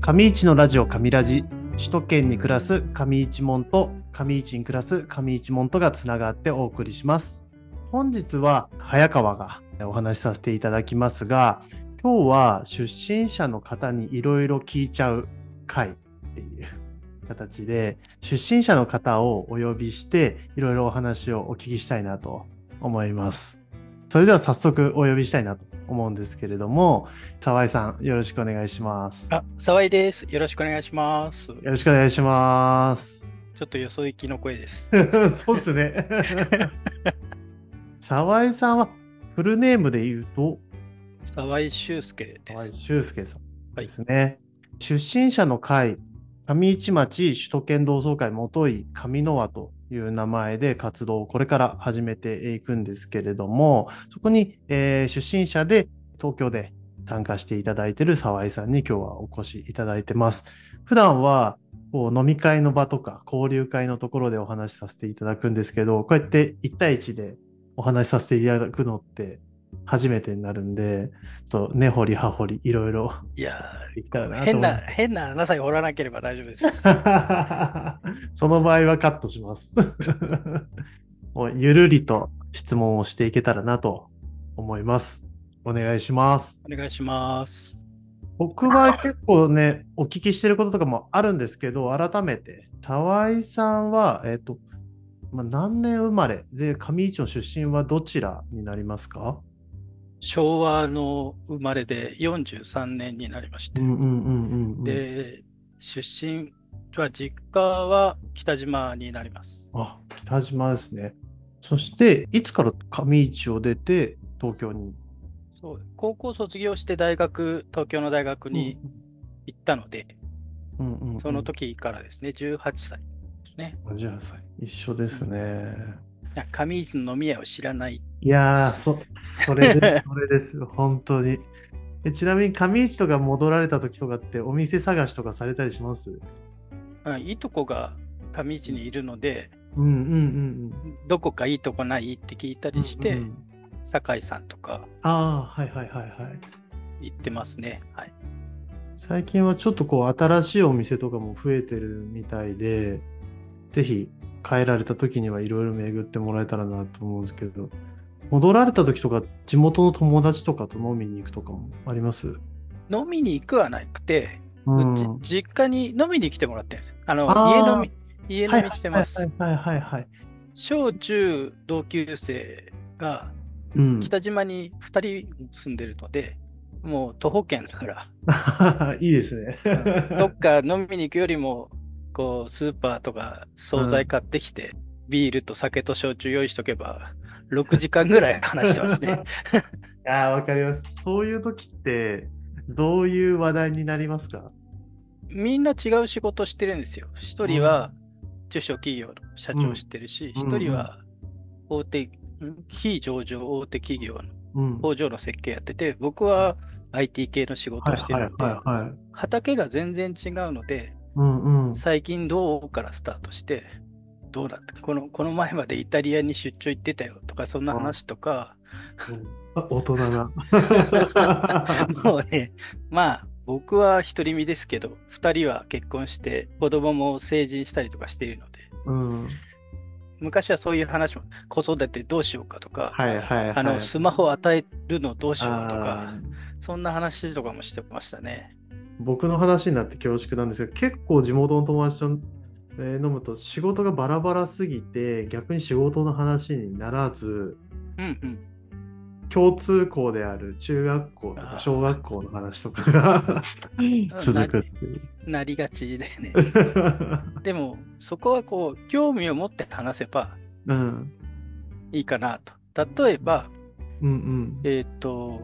上市のラジオ上ラジ首都圏に暮らす上市門と上市に暮らす上市門とがつながってお送りします。本日は早川がお話しさせていただきますが今日は出身者の方にいろいろ聞いちゃう回っていう形で出身者の方をお呼びしていろいろお話をお聞きしたいなと思います。それでは早速お呼びしたいなと。思うんですけれども、沢井さん、よろしくお願いします。あ、沢井です。よろしくお願いします。よろしくお願いします。ちょっとよそ行きの声です。そうですね。沢井さんはフルネームで言うと、沢井修介で沢井す。修介さんですね。出身者の会、上市町首都圏同窓会元井上野和という名前で活動をこれから始めていくんですけれども、そこに、えー出身者で東京で参加していただいている沢井さんに今日はお越しいただいてます。普段はこう飲み会の場とか交流会のところでお話しさせていただくんですけど、こうやって1対1でお話しさせていただくのって初めてになるんで、と根掘り葉掘りいろいろいやできたらなー、変な。変な穴さえ掘らなければ大丈夫です。その場合はカットします。もうゆるりと質問をしていけたらなと思います。お願いします。お願いします。僕は結構ね、お聞きしてることとかもあるんですけど、改めて、沢井さんは、えっ、と、まあ、何年生まれで、上市の出身はどちらになりますか？昭和の生まれで43年になりまして。うんうんうんうんうん。で、出身は、実家は北島になります。あ、北島ですね。そして、いつから上市を出て、東京に？そう、高校卒業して大学、東京の大学に行ったので、うんうんうんその時からですね、18歳ですね。18歳。一緒ですね。いや上市の飲み屋を知らない。いやー、そ、それです、それです。本当に。えちなみに上市とか戻られた時とかってお店探しとかされたりします？うんいいとこが上市にいるので、うんうんうんどこかいいとこないって聞いたうん。りして、うんうん酒井さんとかああ、はいはいはいはい。行ってますね。はい。最近はちょっとこう新しいお店とかも増えてるみたいで、ぜひ帰られた時にはいろいろ巡ってもらえたらなと思うんですけど、戻られた時とか地元の友達とかと飲みに行くとかもあります？飲みに行くはなくて、うん実家に飲みに来てもらってるんです。あの、家飲み、家飲みしてます。はいはいはいはいはい。小中同級生がうん。北島に2人住んでるので、もう徒歩圏だから、いいですね。どっか飲みに行くよりも、こう、スーパーとか惣菜買ってきて、ビールと酒と焼酎用意しとけば、6時間ぐらい話してますね。ああ、わかります。そういう時って、どういう話題になりますか？みんな違う仕事してるんですよ。一人は中小企業の社長してるし、うん一人は大手、ん非上場大手企業のうん。工場の設計やってて、僕は IT 系の仕事をしてるので。畑が全然違うので、うんうん。最近どうからスタートして、どうだった？この、この前までイタリアに出張行ってたよとか、そんな話とか、あ大人だ。もうね、まあ、僕は独り身ですけど、二人は結婚して、子供も成人したりとかしているので、うん。昔はそういう話も、子育てどうしようかとか、はいはいはい。あの、スマホを与えるのどうしようとあか、ーそんな話とかもしてましたね。僕の話になって恐縮なんですけど、結構地元の友達と、えー飲むと仕事がバラバラすぎて、逆に仕事の話にならず、うんうん。共通項である中学校とか小学校の話とかが 続くっていう。なりがちでね。でも、そこはこう、興味を持って話せばうん。いいかなと。例えば、うんうん。えっ、と、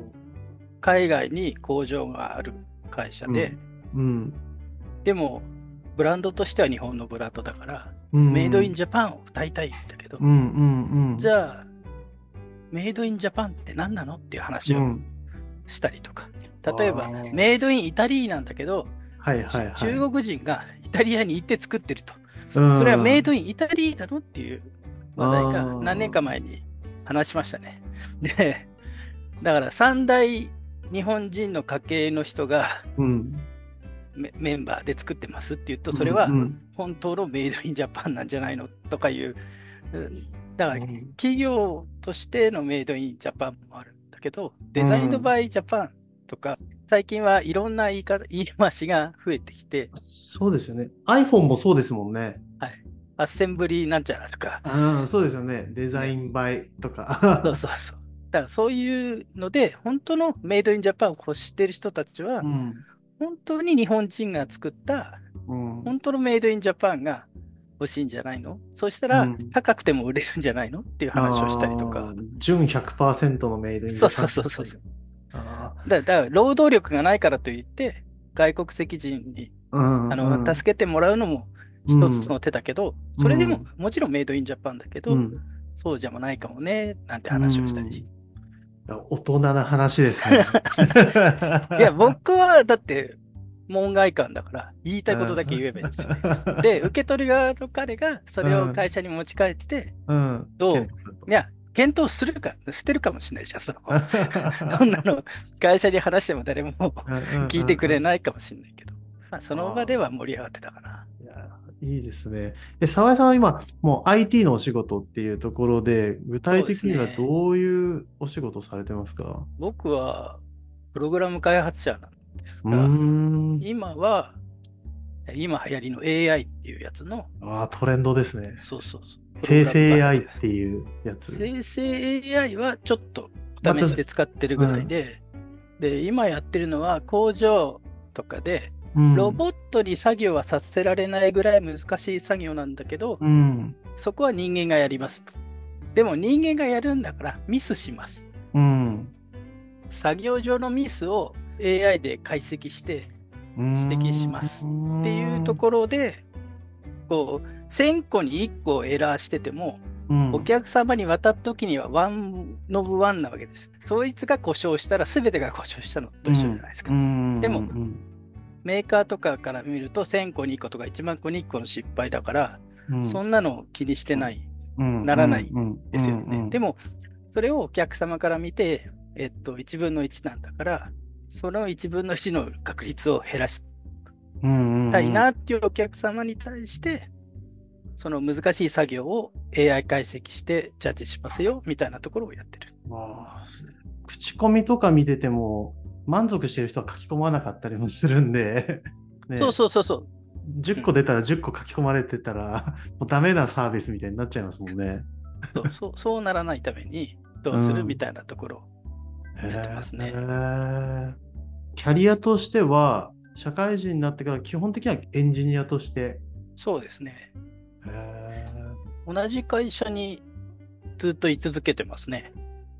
海外に工場がある会社で、うん。でも、ブランドとしては日本のブランドだから、うん。メイドインジャパンを歌いたいんだけど、うんうんうん。じゃあ、メイドインジャパンって何なのっていう話をうん。したりとか。例えばメイドインイタリーなんだけど、はいはいはい。中国人がイタリアに行って作ってると。うんそれはメイドインイタリーなのっていう話題が何年か前に話しましたね。で、だから三大日本人の家系の人がうん。メメンバーで作ってますって言うと、それはうん本当のメイドインジャパンなんじゃないのとかいう、うんだからうん企業としてのメイドインジャパンもあるんだけど、デザインドバイジャパンとか、最近はいろんな言い方、言い回しが増えてきて、そうですよね。iPhone もそうですもんね。アッセンブリーなんちゃらとか、うん、そうですよね。デザインバイとか。そうそうそう。だからそういうので、本当のメイドインジャパンを欲してる人たちはう、ん。本当に日本人が作った、うん。本当のメイドインジャパンが欲しいんじゃないの？そしたらうん高くても売れるんじゃないの？っていう話をしたりとか。純100%のメイドインジャパン。そうそうそうそう。あだだから労働力がないからといって、外国籍人にーうんあの、うん助けてもらうのも一つの手だけど、うんそれでも、もちろんメイドインジャパンだけど、うんそうじゃもないかもね、なんて話をしたり。大人な話ですね。いや、僕はだって、門外漢だから、言いたいことだけ言えばいいんですよね。で、受け取り側の彼がそれを会社に持ち帰って、うん、どう？いや、検討するか、捨てるかもしれないじゃん、その。どんなの会社に話しても誰も聞いてくれい。ないかもしれないけど、まあ、その場では盛り上がってたかな。いやいいですね。え、沢井さんは今、もう IT のお仕事っていうところで、具体的にはどういうお仕事をされてますか？僕は、プログラム開発者なんですが、ん。今は、今流行りの AI っていうやつの、ああ、トレンドですね。そうそうそう。生成 AI っていうやつ。生成 AI はちょっと試しで使ってるぐらいで、で、今やってるのは工場とかで、うんロボットに作業はさせられないぐらい難しい作業なんだけど、うん。そこは人間がやりますと。でも人間がやるんだからミスします。うん。作業上のミスを AI で解析して指摘しますっていうところで、こう、1000個に1個エラーしてても、ろお客様に渡った時にはワンノブワンなわけです。そいつが故障したら全てが故障したのと一緒じゃないですか。でもメーカーとかから見ると1000個に1個とか1万個に1個の失敗だから、そんなの気にしてない。ならないですよね。でも、も、それをお客様から見て、えっと、1分の1なんだから、その1分の1の確率を減らしたいなっていうお客様に対して、その難しい作業を AI 解析してジャッジしますよ、みたいなところをやってる。まあ口コミとか見てても、満足してる人は書き込まなかったりもするんで、ねそうそうそうそう。10個出たら10個書き込まれてたら、もうダメなサービスみたいになっちゃいますもんね。そうそうそうならないためにどうする？うんみたいなところをやってますねへ。ーキャリアとしては、社会人になってから基本的にはエンジニアとして。そうですね。へ同じ会社にずっと居続けてますね。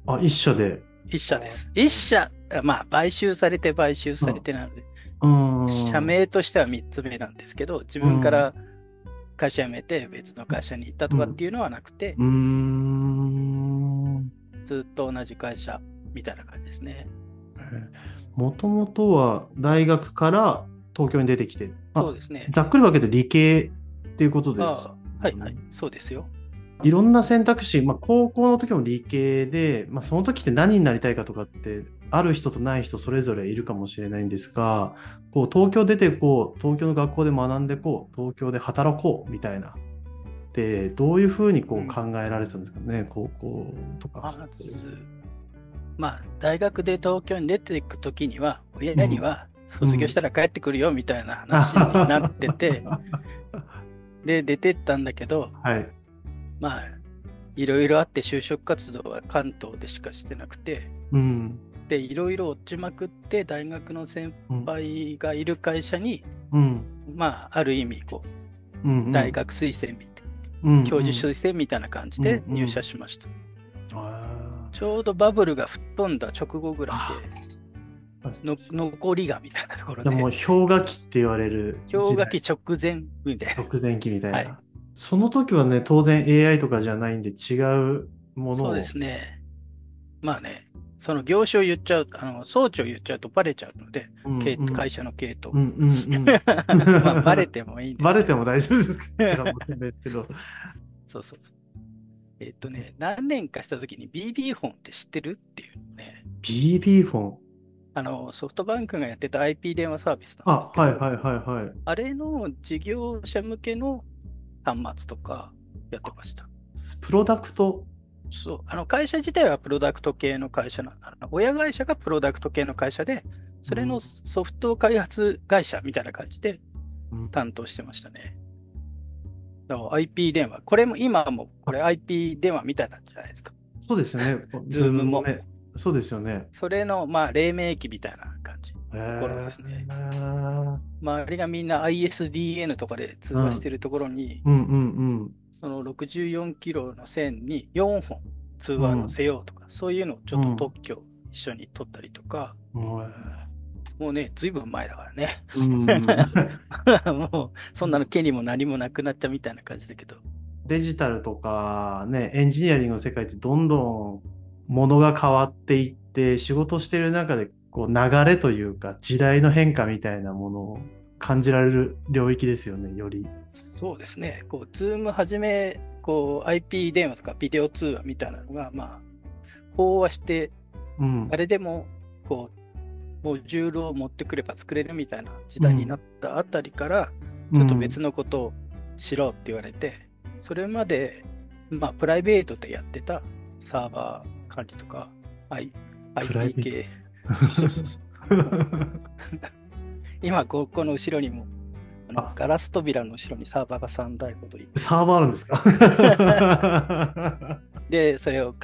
ーあ、一社で。一社です。一社、あまあ、買収されて買収されてなので、うん。社名としては3つ目なんですけど、自分から会社辞めて別の会社に行ったとかっていうのはなくてうー、ん。ずっと同じ会社みたいな感じですね。もともとは大学から東京に出てきて、あそうですね。ざっくり分けて理系っていうことです。あはいはい、そうですよ。いろんな選択肢、まあ、高校の時も理系で、まあ、その時って何になりたいかとかって、ある人とない人それぞれいるかもしれないんですが、こう東京出てこう、東京の学校で学んでこう、東京で働こうみたいな。で、どういうふうにこううん考えられてたんですかね、高校とか。まず、まあ、大学で東京に出ていくときには、親には、卒業したら帰ってくるよみたいな話になってて、で、出てったんだけど、はい。まあ、いろいろあって就職活動は関東でしかしてなくて、うん。で、いろいろ落ちまくって、大学の先うん。輩がいる会社に、うん。まあ、ある意味、こうんう、大学推薦みたいうん、な、教授推薦みたいな感じでうん入社しました。あちょうどバブルが吹っ飛んだ直後ぐらいあで、の残りがみたいなところでじゃあ、もう氷河期って言われる。氷河期直前みたいな。直前期みたいな。はいその時はね、当然 AI とかじゃないんで違うものを。そうですね。まあね、その業種を言っちゃう、あの、装置を言っちゃうとバレちゃうので、うん系うん会社の系統。うんうんうん。まあ、バレてもいいんですバレても大丈夫ですけど。そうそうそう。えっとね、何年かした時に BB 本って知ってる？っていうのね。BB フォン？あの、ソフトバンクがやってた IP 電話サービスなんですけど、あ、はいはいはいはい。あれの事業者向けの端末とかやってました。プロダクト？そう。あの、会社自体はプロダクト系の会社な。親会社がプロダクト系の会社で、それのソフト開発会社みたいな感じで担当してましたね。だから IP 電話。これも今もこれ IP 電話みたいなんじゃないですか。そうですよね。 Zoom も。ね、そうですよね。それの、まあ、黎明期みたいな感じ。ところですね。周りがみんな ISDN とかで通話してるところに、うんうんうんうん、その64キロの線に4本通話のせようとか、うん、そういうのをちょっと特許一緒に取ったりとか、うん、もうね、ずいぶん前だからね。うん、もう、そんなの毛にも何もなくなっちゃうみたいな感じだけど。デジタルとかね、エンジニアリングの世界ってどんどんものが変わっていって、仕事してる中でこう流れというか、時代の変化みたいなものを感じられる領域ですよね、より。そうですね。こう、ズームはじめ、こう、IP 電話とかビデオ通話みたいなのが、まあ、飽和して、うん、誰でも、こう、モジュールを持ってくれば作れるみたいな時代になったあたりから、うん、ちょっと別のことをしろって言われて、それまで、まあ、プライベートでやってたサーバー管理とか、I、IT 系。そうそうそう。今、ここの後ろにもガラス扉の後ろにサーバーが3台ほどいサーバーあるんですか？で、それを囲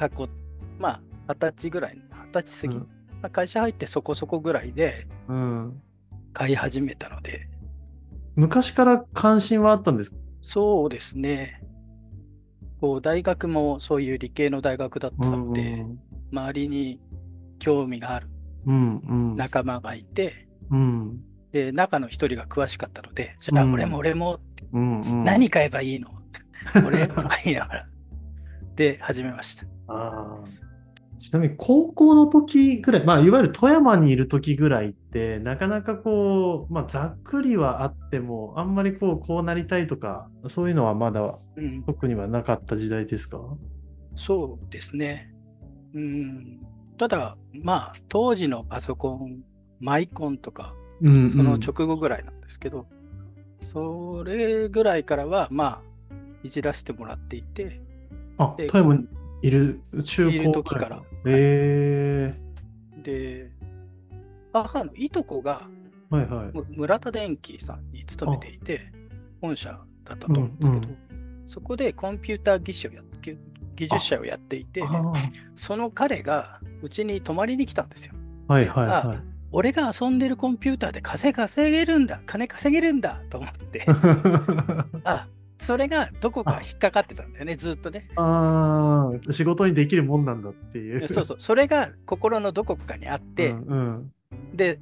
まあ、二十歳ぐらい、二十歳過ぎ、うん、まあ、会社入ってそこそこぐらいで、買い始めたので、うん。昔から関心はあったんです？かそうですね。こう、大学もそういう理系の大学だったので、うんうん、周りに興味がある仲間がいて、うん。で、中の一人が詳しかったので、じゃあ、俺も俺も、うんうん、何買えばいいの？俺とか言いながら。で、始めました。あちなみに、高校の時ぐらい、まあ、いわゆる富山にいる時ぐらいって、なかなかこう、まあ、ざっくりはあっても、あんまりこう、こうなりたいとか、そういうのはまだ、特にはなかった時代ですか、うん、そうですね。うん。ただ、まあ、当時のパソコン、マイコンとか、うんうん、その直後ぐらいなんですけど、それぐらいからは、まあ、いじらせてもらっていて。あ、富山にいる中高いる時から。へえー。で、母のいとこが、はいはい、村田電機さんに勤めていて、本社だったと思うんですけど、うんうん、そこでコンピューター技師をや技術者をやっていて、その彼がうちに泊まりに来たんですよ。はいはいはい。俺が遊んでるコンピューターで稼稼げるんだ、金稼げるんだと思って、あ、それがどこか引っかかってたんだよね、ずっとね。ああ、仕事にできるもんなんだっていう。そうそう、それが心のどこかにあって、うんうん、で、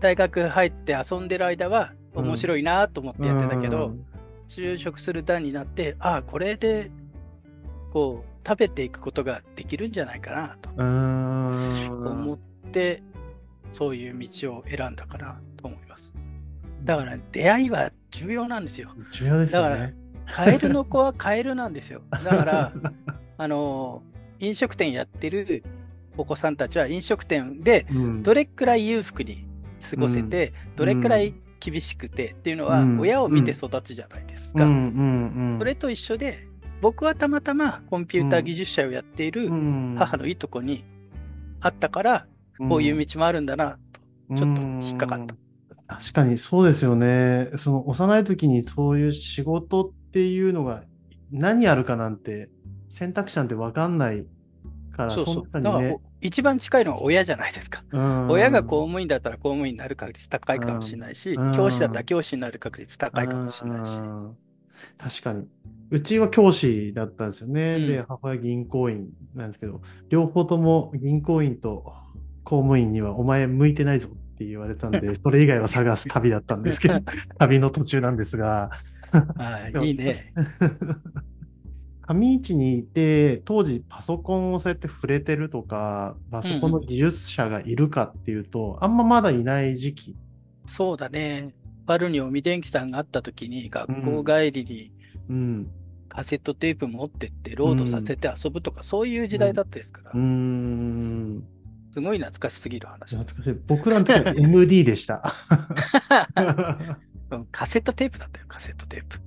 大学入って遊んでる間は面白いなと思ってやってたけど、うん、就職する段になって、ああ、これで、こう、食べていくことができるんじゃないかなと思って、そういう道を選んだかなと思います。だから、出会いは重要なんですよ。重要ですよね。だから、カエルの子はカエルなんですよ。だから、あの、飲食店やってるお子さんたちは飲食店でどれくらい裕福に過ごせて、うん、どれくらい厳しくてっていうのは親を見て育つじゃないですか。それと一緒で僕はたまたまコンピューター技術者をやっている母のいとこに会ったからこういう道もあるんだなと、ちょっと引っかかった。確かにそうですよね。その幼い時にそういう仕事っていうのが何あるかなんて選択肢なんて分かんないから、そうそう。だから一番近いのは親じゃないですか。親が公務員だったら公務員になる確率高いかもしれないし、教師だったら教師になる確率高いかもしれないし。確かに。うちは教師だったんですよね。うん、で、母親銀行員なんですけど、両方とも銀行員と公務員にはお前向いてないぞって言われたんで、それ以外は探す旅だったんですけど、旅の途中なんですが。はい、いいね。上市にいて、当時パソコンをそうやって触れてるとか、パソコンの技術者がいるかっていうと、うん、あんままだいない時期。そうだね。パルに尾身電機さんがあった時に、学校帰りに、うん、カセットテープ持ってって、ロードさせて遊ぶとか、そういう時代だったですから。うんすごい懐かしすぎる話。懐かしい。僕らの時は MD でした。カセットテープだったよ、カセットテープ。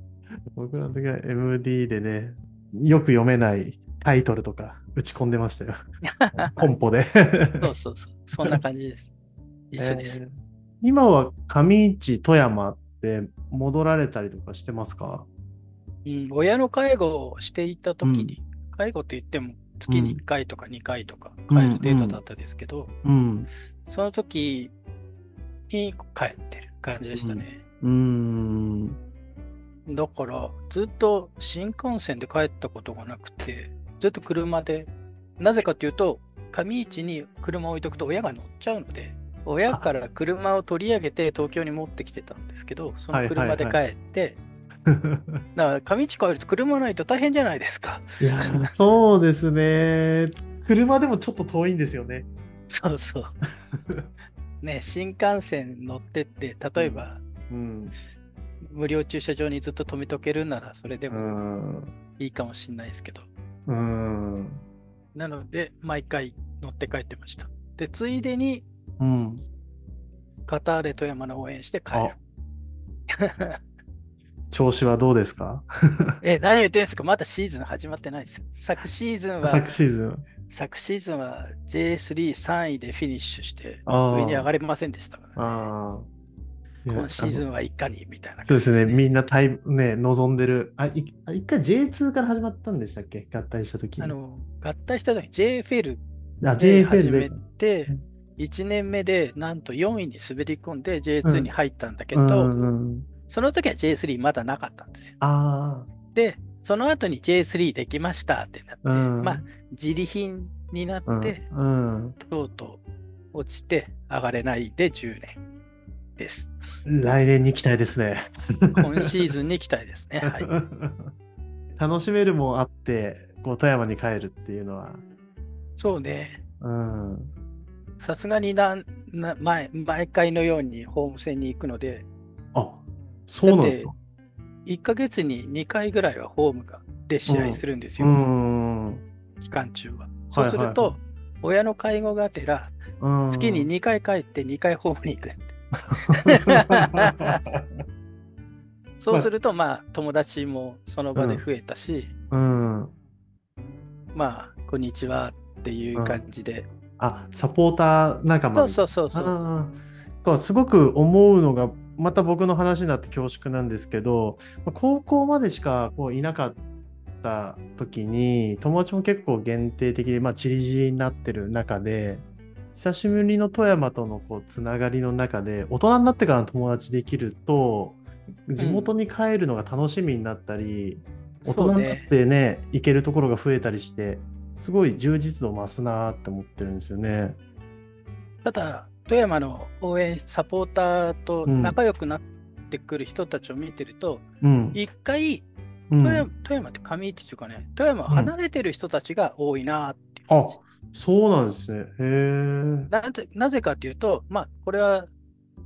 僕らの時は MD でね、よく読めないタイトルとか打ち込んでましたよ。コンポで。そうそうそう。そんな感じです。一緒です。えー、今は上市富山って戻られたりとかしてますか？うん、親の介護をしていた時に、うん、介護って言っても月に1回とか2回とか帰る程度だったですけど、うん、その時に帰ってる感じでしたね。うん、だから、ずっと新幹線で帰ったことがなくて、ずっと車で、なぜかというと、上市に車を置いとくと親が乗っちゃうので、親から車を取り上げて東京に持ってきてたんですけど、その車で帰って、だから上市帰ると車ないと大変じゃないですか。いや、そうですね。車でもちょっと遠いんですよね。そうそう。ね、新幹線乗ってって、例えば、うん、無料駐車場にずっと止めとけるなら、それでもいいかもしれないですけど。うん。なので、毎回乗って帰ってました。で、ついでに、うん、カターレ富山の応援して帰る。調子はどうですか？え、何言ってるんですか？まだシーズン始まってないですよ。昨シーズンは、昨シーズン。昨シーズンは J33 位でフィニッシュして、上に上がれませんでしたからね。今シーズンはいかにみたいな、ね、そうですね。みんなタイね、望んでる。あ、一回 J2 から始まったんでしたっけ？合体した時あの、合体した時 JFL で始めて、1年目でなんと4位に滑り込んで J2 に入ったんだけど、うんうんうんその時は J3 まだなかったんですよ。で、その後に J3 できましたってなって、うん、まあ、自利品になって、うんうん、とうとう落ちて上がれないで10年です。来年に期待ですね。今シーズンに期待ですね。はい、楽しめるもあって、こう富山に帰るっていうのは。そうね。さすがになな毎毎回のようにホーム戦に行くので、あそうなんですか？1ヶ月に2回ぐらいはホームがで試合するんですよ。うん、期間中は。そうすると、親の介護がてら、月に2回帰って2回ホームに行く。そうすると、まあ、友達もその場で増えたし、うん、まあ、こんにちはっていう感じで。あ、サポーター仲間そうそうそうそう。すごく思うのが、また僕の話になって恐縮なんですけど、高校までしかこういなかった時に、友達も結構限定的で、まあ、チリジリになってる中で、久しぶりの富山とのこうつながりの中で、大人になってからの友達できると、地元に帰るのが楽しみになったり、うん、大人になってね、行けるところが増えたりして、すごい充実度増すなって思ってるんですよね。ただ、富山の応援サポーターと仲良くなってくる人たちを見てると、一、うん、回富山、富山って上市っていうかね、富山離れてる人たちが多いなっていう感じ、うん、あそうなんですね。へえ。なぜなぜかというと、まあ、これは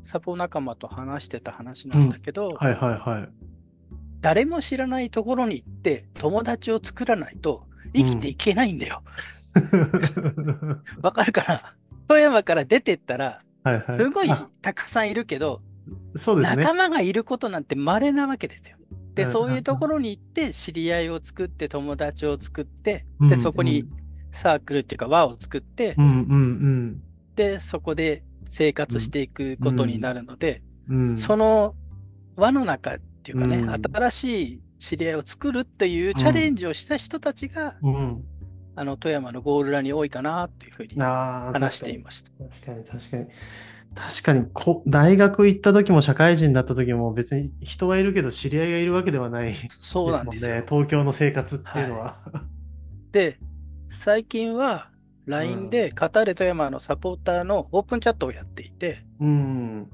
サポ仲間と話してた話なんだけど、うん、はいはいはい。誰も知らないところに行って友達を作らないと生きていけないんだよ。わ、かるかな？富山から出てったら、はいはい、すごいたくさんいるけど、そうですね、仲間がいることなんて稀なわけですよ。で、そういうところに行って知り合いを作って友達を作って、で、そこにサークルっていうか輪を作って、で、そこで生活していくことになるので、その輪の中っていうかね、うん、新しい知り合いを作るっていうチャレンジをした人たちが、あの、富山のゴールラに多いかなっていうふうに話していました。確かに、確かに。確かにこ、大学行った時も社会人になった時も別に人はいるけど知り合いがいるわけではない、そうなんですね。東京の生活っていうのは。はい、で、最近は LINE でカターレ富山のサポーターのオープンチャットをやっていて、うん、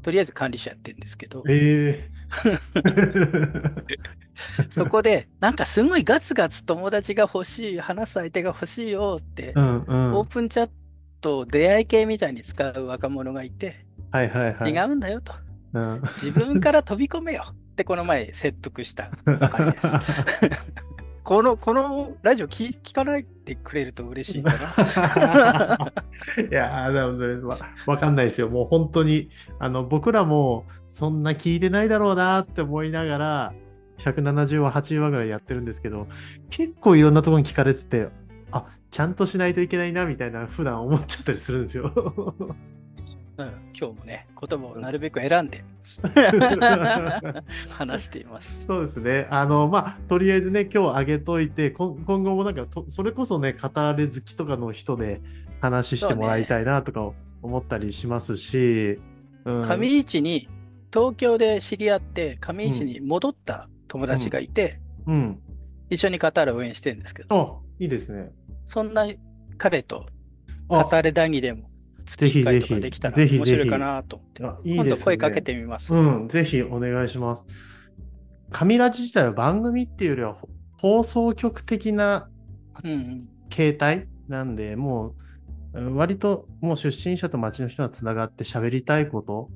とりあえず管理者やってるんですけど、えー、そこで、なんかすごいガツガツ友達が欲しい、話す相手が欲しいよって、うんうん、オープンチャット出会い系みたいに使う若者がいて、はいはいはい、違うんだよと、うん。自分から飛び込めよってこの前説得したばかりです。この、このラジオ聞聞かないでくれると嬉しいかな。いやなので、わ、わかんないですよ。もう本当に、あの、僕らもそんな聞いてないだろうなって思いながら、170話、80話ぐらいやってるんですけど、結構いろんなところに聞かれてて、あ、ちゃんとしないといけないな、みたいな、普段思っちゃったりするんですよ。うん、今日もね、言葉をなるべく選んで 話しています。そうですね。あの、まあ、とりあえずね、今日あげといて、今後もなんかそれこそね、語れ好きとかの人で話してもらいたいなとか思ったりしますし、うん、上市に、東京で知り合って、上市に戻った友達がいて、うん、うん、一緒に語る応援してるんですけど。あ、いいですね。そんな彼と語れ談義でもぜひぜひ、できたら面白いかなと思って。あいいですね、今度声かけてみます。うん、ぜひお願いします。神ラジ自体は番組っていうよりは放送局的な形態なんで、うんうん、もう割ともう出身者と町の人がつながって喋りたいこと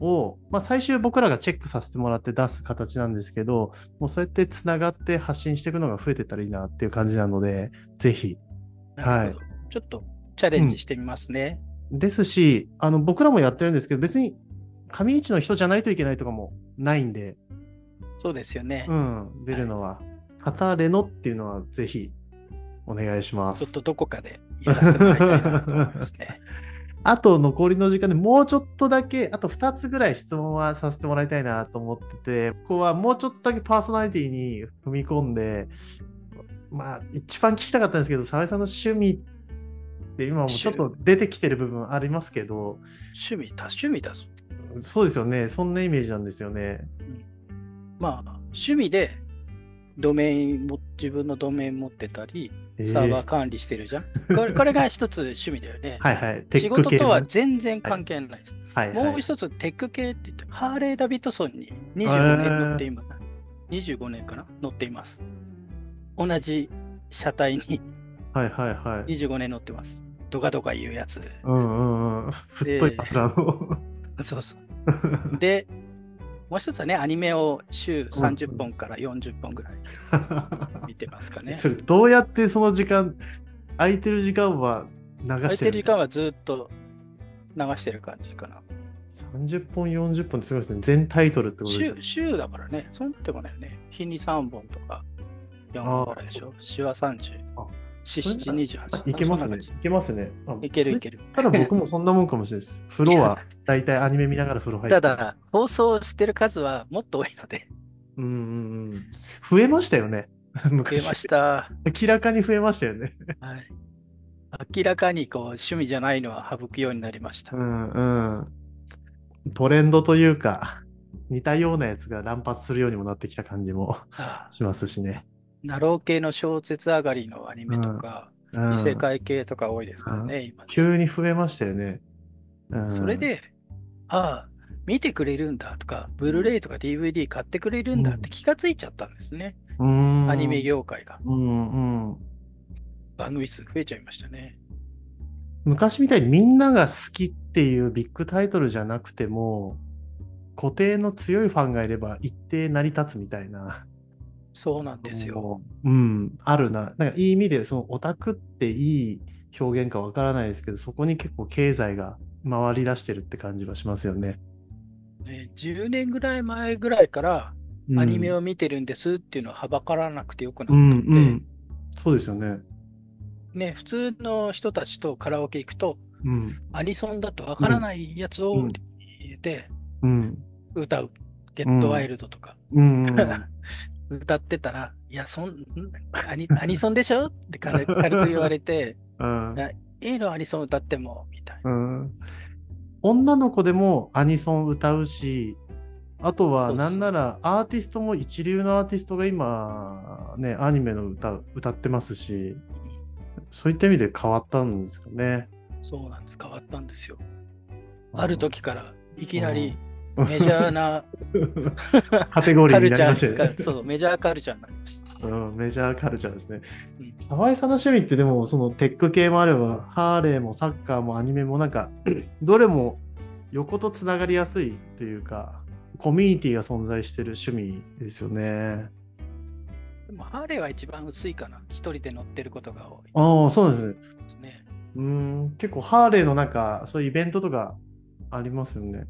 を、まあ、最終僕らがチェックさせてもらって出す形なんですけど、もうそうやってつながって発信していくのが増えてたらいいなっていう感じなので、ぜひ。はい。ちょっとチャレンジしてみますね。うんですし、あの僕らもやってるんですけど、別に上市の人じゃないといけないとかもないんで、そうですよね。うん、出るのは。はい、レノっていうのはぜひお願いします。ちょっとどこかでやらせてもらいたいなと思いますね。あと残りの時間でもうちょっとだけ、あと2つぐらい質問はさせてもらいたいなと思ってて、ここはもうちょっとだけパーソナリティに踏み込んで、まあ、一番聞きたかったんですけど、澤井さんの趣味って今もちょっと出てきてる部分ありますけど趣味多趣味だぞそうですよねそんなイメージなんですよね、うん、まあ趣味でドメインも自分のドメイン持ってたり、サーバー管理してるじゃん。これ これが一つ趣味だよね。はいはい。仕事とは全然関係ないです。はい、はい、もう一つテック系って言って、ハーレー・ダビッドソンに25年乗っています。25年かな？乗っています。同じ車体にはいはいはい。25年乗ってます。ドカドカ言うやつ。うんうんうん。太い油の。そうそう。で、もう一つはね、アニメを週30本から40本ぐらい見てますかね。それ、どうやってその時間、空いてる時間は流してる空いてる時間はずっと流してる感じかな。30本、40本ってすごいですね。全タイトルってことです週週だからね、そんなってもないよね。日に3本とか4本ぐらいでしょ。週は30。四七二十八。いけますね。いけますね。いけるいける。ただ僕もそんなもんかもしれないです。風呂は、だいたいアニメ見ながら風呂入って。ただ、放送してる数はもっと多いので。うんうんうん。増えましたよね。昔。増えました。明らかに増えましたよね。はい。明らかにこう趣味じゃないのは省くようになりました。うんうん。トレンドというか、似たようなやつが乱発するようにもなってきた感じもしますしね。ナロー系の小説上がりのアニメとか、異世界系とか多いですからね、今、急に増えましたよね。それで、ああ、見てくれるんだとか、ブルーレイとか DVD 買ってくれるんだって気がついちゃったんですね。アニメ業界が。うんうん、番組数増えちゃいましたね。昔みたいにみんなが好きっていうビッグタイトルじゃなくても、固定の強いファンがいれば一定成り立つみたいな。そうなんですよ。うん、あるな。なんかいい意味で、そのオタクっていい表現かわからないですけど、そこに結構経済が回り出してるって感じはしますよね。ね10年ぐらい前ぐらいからアニメを見てるんですっていうのははばからなくてよくなったので、うんうん、そうですよね。ね、普通の人たちとカラオケ行くと、うん、アニソンだとわからないやつを入れて、歌う。ゲットワイルドとか。うんうん 歌ってたら、いや、そん、アニ アニソンでしょ？って軽く言われて、うん、いいのアニソン歌っても、みたいな、うん。女の子でもアニソン歌うし、あとはなんならアーティストも一流のアーティストが今、ね、アニメの歌歌ってますし、そういった意味で変わったんですかね。そうなんです、変わったんですよ。ある時からいきなり、メジャーな カテゴリーになりましたね。そう、メジャーカルチャーになりました。うん、メジャーカルチャーですね。沢、井さんの趣味ってでも、そのテック系もあれば、ハーレーもサッカーもアニメもなんか、どれも横とつながりやすいというか、コミュニティが存在してる趣味ですよね。でもハーレーは一番薄いかな。一人で乗ってることが多い。ああ、そうですね。ですね。うん、結構ハーレーのなんか、そういうイベントとかありますよね。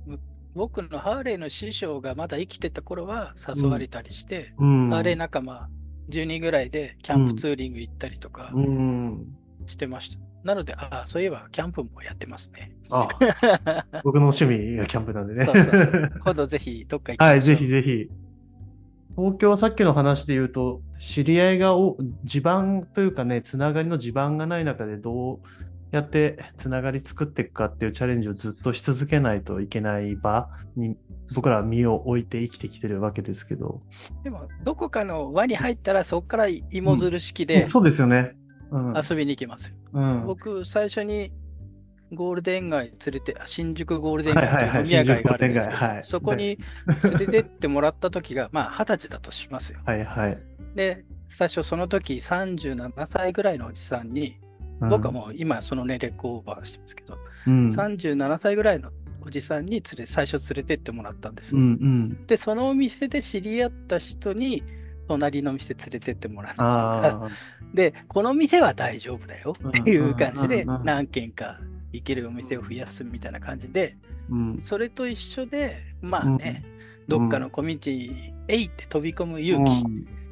僕のハーレーの師匠がまだ生きてた頃は誘われたりして、うん、ハーレー仲間10人ぐらいでキャンプツーリング行ったりとかしてました。なので、ああ、そういえばキャンプもやってますね。ああ 僕の趣味がキャンプなんでね。そうそうそう今度ぜひどっか行きましょう。はい、ぜひぜひ。東京はさっきの話で言うと、知り合いがお地盤というかね、つながりの地盤がない中でどうやってつながり作っていくかっていうチャレンジをずっとし続けないといけない場に僕らは身を置いて生きてきてるわけですけど。でも、どこかの輪に入ったらそこから芋づる式で、うん、そうですよね。うん、遊びに行きますよ。うん、僕、最初にゴールデン街連れて、新宿ゴールデン街って飲み屋街があるんですけど、はいはいはい、そこに連れてってもらった時が、まあ、二十歳だとしますよ。はいはい。で、最初その時37歳ぐらいのおじさんに、僕はもう今その年齢オーバーしてますけど、うん、37歳ぐらいのおじさんに連れ最初連れてってもらったんです、うんうん、で、そのお店で知り合った人に、隣の店連れてってもらった。で、この店は大丈夫だよっていう感じで、何軒か行けるお店を増やすみたいな感じで、うん、それと一緒で、まあね、うん、どっかのコミュニティ、えいって飛び込む勇気、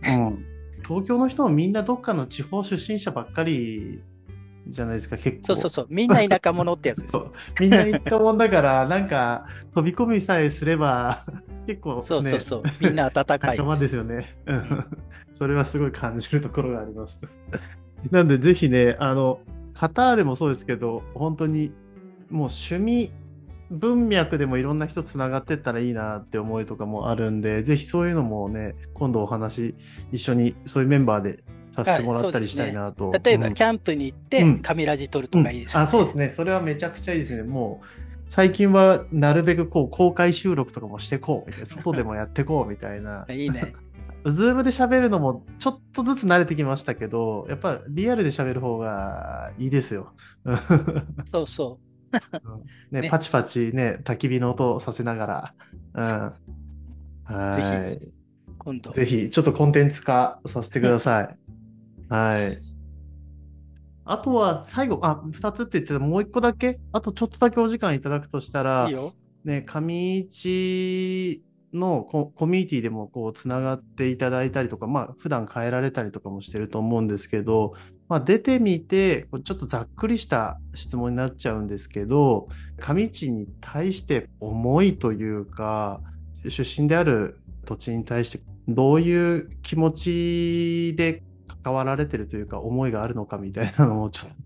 東京の人もみんなどっかの地方出身者ばっかりじゃないですか、結構。そうそうそう、みんな田舎者ってやつ。そう、みんな田舎者だから、なんか、飛び込みさえすれば、結構、ね、そうそうそう、みんな温かい。仲間ですよね。それはすごい感じるところがあります。なんで、ぜひね、あの、カタールもそうですけど、本当に、もう趣味文脈でもいろんな人つながってったらいいなって思いとかもあるんで、ぜひそういうのもね、今度お話、一緒にそういうメンバーでさせてもらったりしたいなと。ね、例えば、キャンプに行って、カミラジ撮るとかいいですね、うんうん、あ、そうですね。それはめちゃくちゃいいですね。もう、最近はなるべくこう公開収録とかもしてこうみたいな、外でもやってこうみたいな。いいね。 Zoom で喋るのもちょっとずつ慣れてきましたけど、やっぱリアルで喋る方がいいですよ。そうそう。ね、ね、パチパチね、焚き火の音させながら。うん。はい。ぜひ、今度。ぜひ、ちょっとコンテンツ化させてください。はい。あとは最後、あ、2つって言ってたもう1個だけ、あとちょっとだけお時間いただくとしたら、いいね、上市のコミュニティでもこうつながっていただいたりとか、まあ普段変えられたりとかもしてると思うんですけど、まあ、出てみて、ちょっとざっくりした質問になっちゃうんですけど、上市に対して思いというか、出身である土地に対してどういう気持ちで関わられてるというか、思いがあるのかみたいなのをちょっと、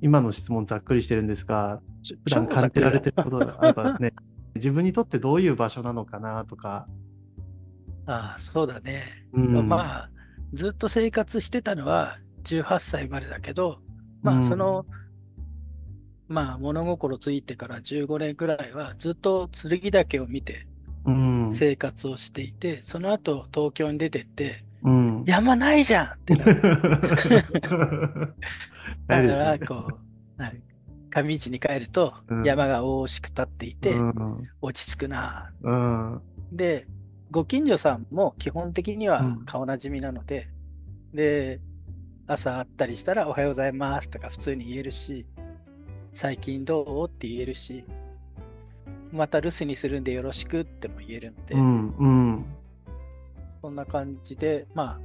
今の質問ざっくりしてるんですが、普段感じられてることがあればね、自分にとってどういう場所なのかなとか。ああ、そうだね。うん、まあ、ずっと生活してたのは18歳までだけど、まあ、その、うん、まあ、物心ついてから15年ぐらいはずっと剣岳を見て生活をしていて、うん、その後東京に出てって、うん、山ないじゃんってなる。だからこう、上市に帰ると山が大しく立っていて、落ち着くな、うん、で、ご近所さんも基本的には顔なじみなので、で、朝会ったりしたらおはようございますとか普通に言えるし、最近どう？って言えるし、また留守にするんでよろしくっても言えるので、うんうん、そんな感じで、ま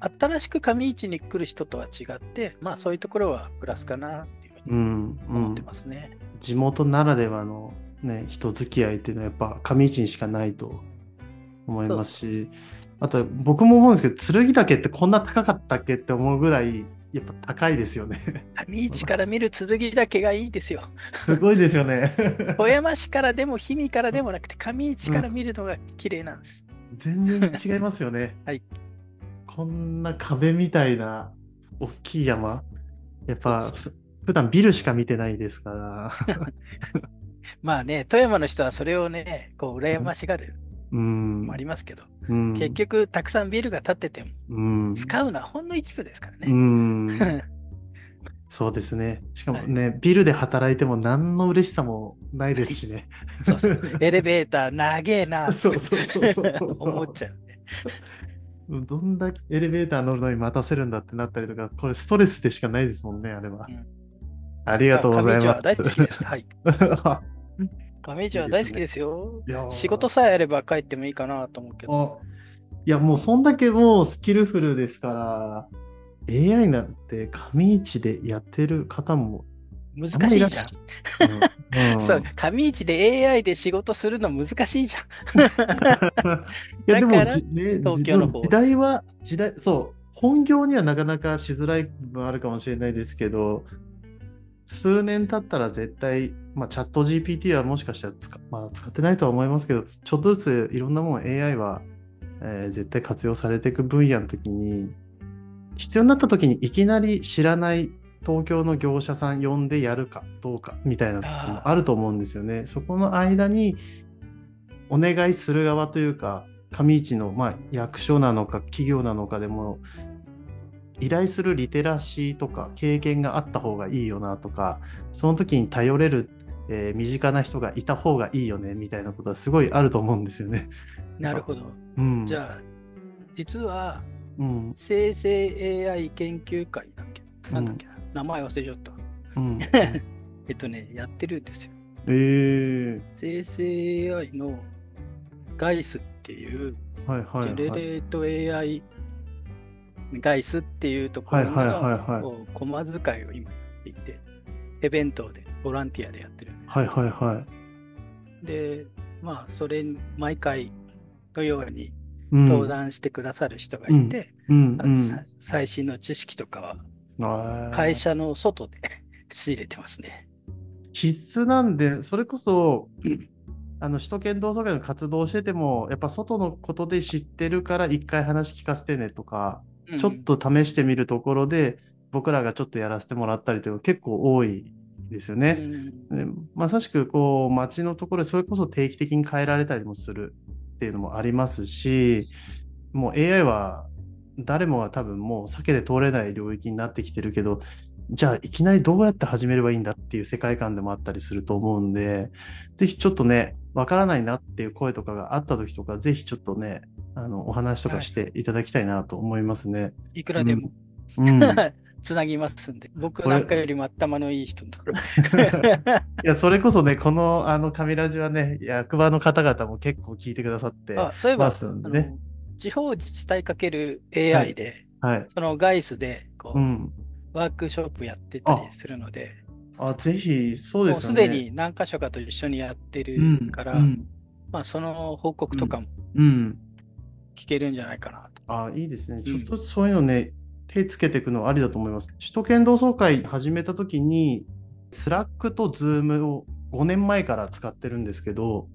あ、新しく上市に来る人とは違って、まあそういうところはプラスかなっていうふうに思ってますね。うんうん、地元ならではのね、人付き合いっていうのはやっぱ上市にしかないと思いますし、あと僕も思うんですけど、剣岳ってこんな高かったっけって思うぐらいやっぱ高いですよね。上市から見る剣岳がいいですよ。すごいですよね。富山市からでも氷見からでもなくて上市から見るのが綺麗なんです。全然違いますよね。はい。こんな壁みたいな大きい山。やっぱ普段ビルしか見てないですから。まあね、富山の人はそれをね、こう羨ましがる。もありますけど、うん、結局たくさんビルが建ってても、使うのはほんの一部ですからね。そうですね。しかもね、はい、ビルで働いても何の嬉しさもないですしね。そうそうエレベーター長えな そうそうそうそう思っちゃうね。どんだけエレベーター乗るのに待たせるんだってなったりとか、これストレスでしかないですもんね、あれは。うん、ありがとうございます。大好きです。はい。上市は大好きですよ。いいすね、仕事さえあれば帰ってもいいかなと思うけど。いや、もうそんだけもうスキルフルですから、AI なんて上市でやってる方も難しいじゃん。うんうん、そう、上市で AI で仕事するの難しいじゃん。いや、でも、ね、東京の方時代は、時代、そう、本業にはなかなかしづらい部分あるかもしれないですけど、数年経ったら絶対、まあ、チャット GPT はもしかしたら使,、まあ、使ってないとは思いますけど、ちょっとずついろんなもん AI は、えー、絶対活用されていく分野の時に、必要になった時にいきなり知らない東京の業者さん呼んでやるかどうかみたいなのもあると思うんですよね。そこの間にお願いする側というか上市の、まあ、役所なのか企業なのかでも依頼するリテラシーとか経験があった方がいいよなとかその時に頼れる、えー、身近な人がいた方がいいよねみたいなことはすごいあると思うんですよね。なるほど。うん、じゃあ実は、うん、生成 AI 研究会だっけ？なんだっけ、うん名前忘れちゃった。うん、えっとね、やってるんですよ。えー、生成 AI のガイスっていう、はいはいはい、ジェネレート AI ガイスっていうところの駒使いを今やっていて、イベントでボランティアでやってるんです。はいはいはい。で、まあ、それ、毎回のように登壇してくださる人がいて、うん。うん、最新の知識とかは会社の外で 仕入れてますね。必須なんで、それこそ、あの首都圏同窓会の活動してても、やっぱ外のことで知ってるから一回話聞かせてねとか、うん、ちょっと試してみるところで、僕らがちょっとやらせてもらったりというの結構多いですよね。うん、まさしくこう街のところでそれこそ定期的に変えられたりもするっていうのもありますし、もう AI は誰もが多分もう避けて通れない領域になってきてるけど、じゃあいきなりどうやって始めればいいんだっていう世界観でもあったりすると思うんで、ぜひちょっとね、わからないなっていう声とかがあった時とか、ぜひちょっとね、あの、お話とかしていただきたいなと思いますね。はい、いくらでも。うん。つなぎますんで、僕なんかよりも頭のいい人のと。ころ。いや、それこそね、この、あの、神ラジはね、役場の方々も結構聞いてくださってますんで。ね。地方自治体かける AI で、はい、はい、そのガイスでこう、うん、ワークショップやってたりするので、あぜひ、そうですね。すでに何箇所かと一緒にやってるから、うん。うん、まあ、その報告とかも聞けるんじゃないかなと。あいいですね。ちょっとそういうのね、手つけていくのはありだと思います。首都圏同窓会始めたときに、 Slack と Zoom を5年前から使ってるんですけど、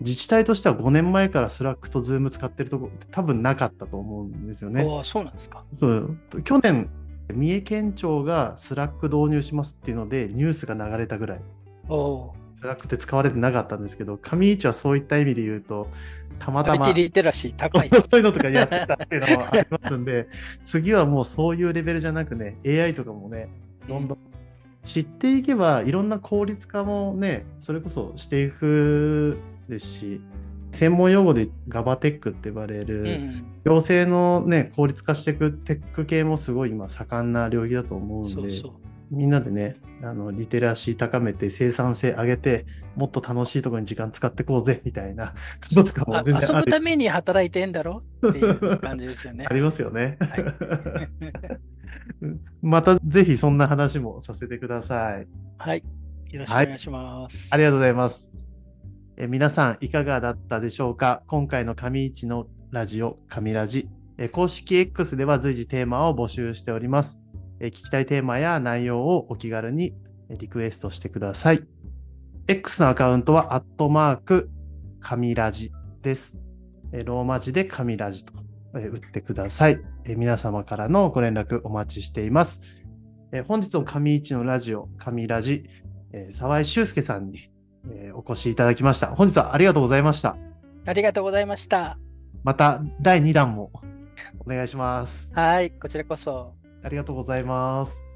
自治体としては5年前から Slack と Zoom 使ってるとこって多分なかったと思うんですよね。ああ、そうなんですか。そう。去年、三重県庁が Slack 導入しますっていうのでニュースが流れたぐらい。スラックって使われてなかったんですけど、上市はそういった意味で言うと、たまたま。リテラシー高い。そういうのとかやってたっていうのもありますんで、次はもうそういうレベルじゃなくね、AI とかもね、どんどん知っていけば、いろんな効率化もね、それこそしていくですし、専門用語でガバテックって呼ばれる、行政のね、効率化していくテック系もすごい今盛んな領域だと思うんで、そうそうみんなでね、あのリテラシー高めて生産性上げてもっと楽しいところに時間使ってこうぜみたいなこととかも全然遊ぶために働いてんだろっていう感じですよね。ありますよね。はい、またぜひそんな話もさせてください。はい。よろしくお願いします。はい、ありがとうございます。え皆さんいかがだったでしょうか？今回の上市のラジオ、上ラジ。え公式 X では随時テーマを募集しております。え聞きたいテーマや内容をお気軽にリクエストしてください。X のアカウントは、アットマーク、神ラジです。ローマ字で神ラジと打ってください。皆様からのご連絡お待ちしています。本日の上市のラジオ、神ラジ、沢井修介さんにえー、お越しいただきました。本日はありがとうございました。ありがとうございました。また第2弾もお願いします。はい、こちらこそ。ありがとうございます。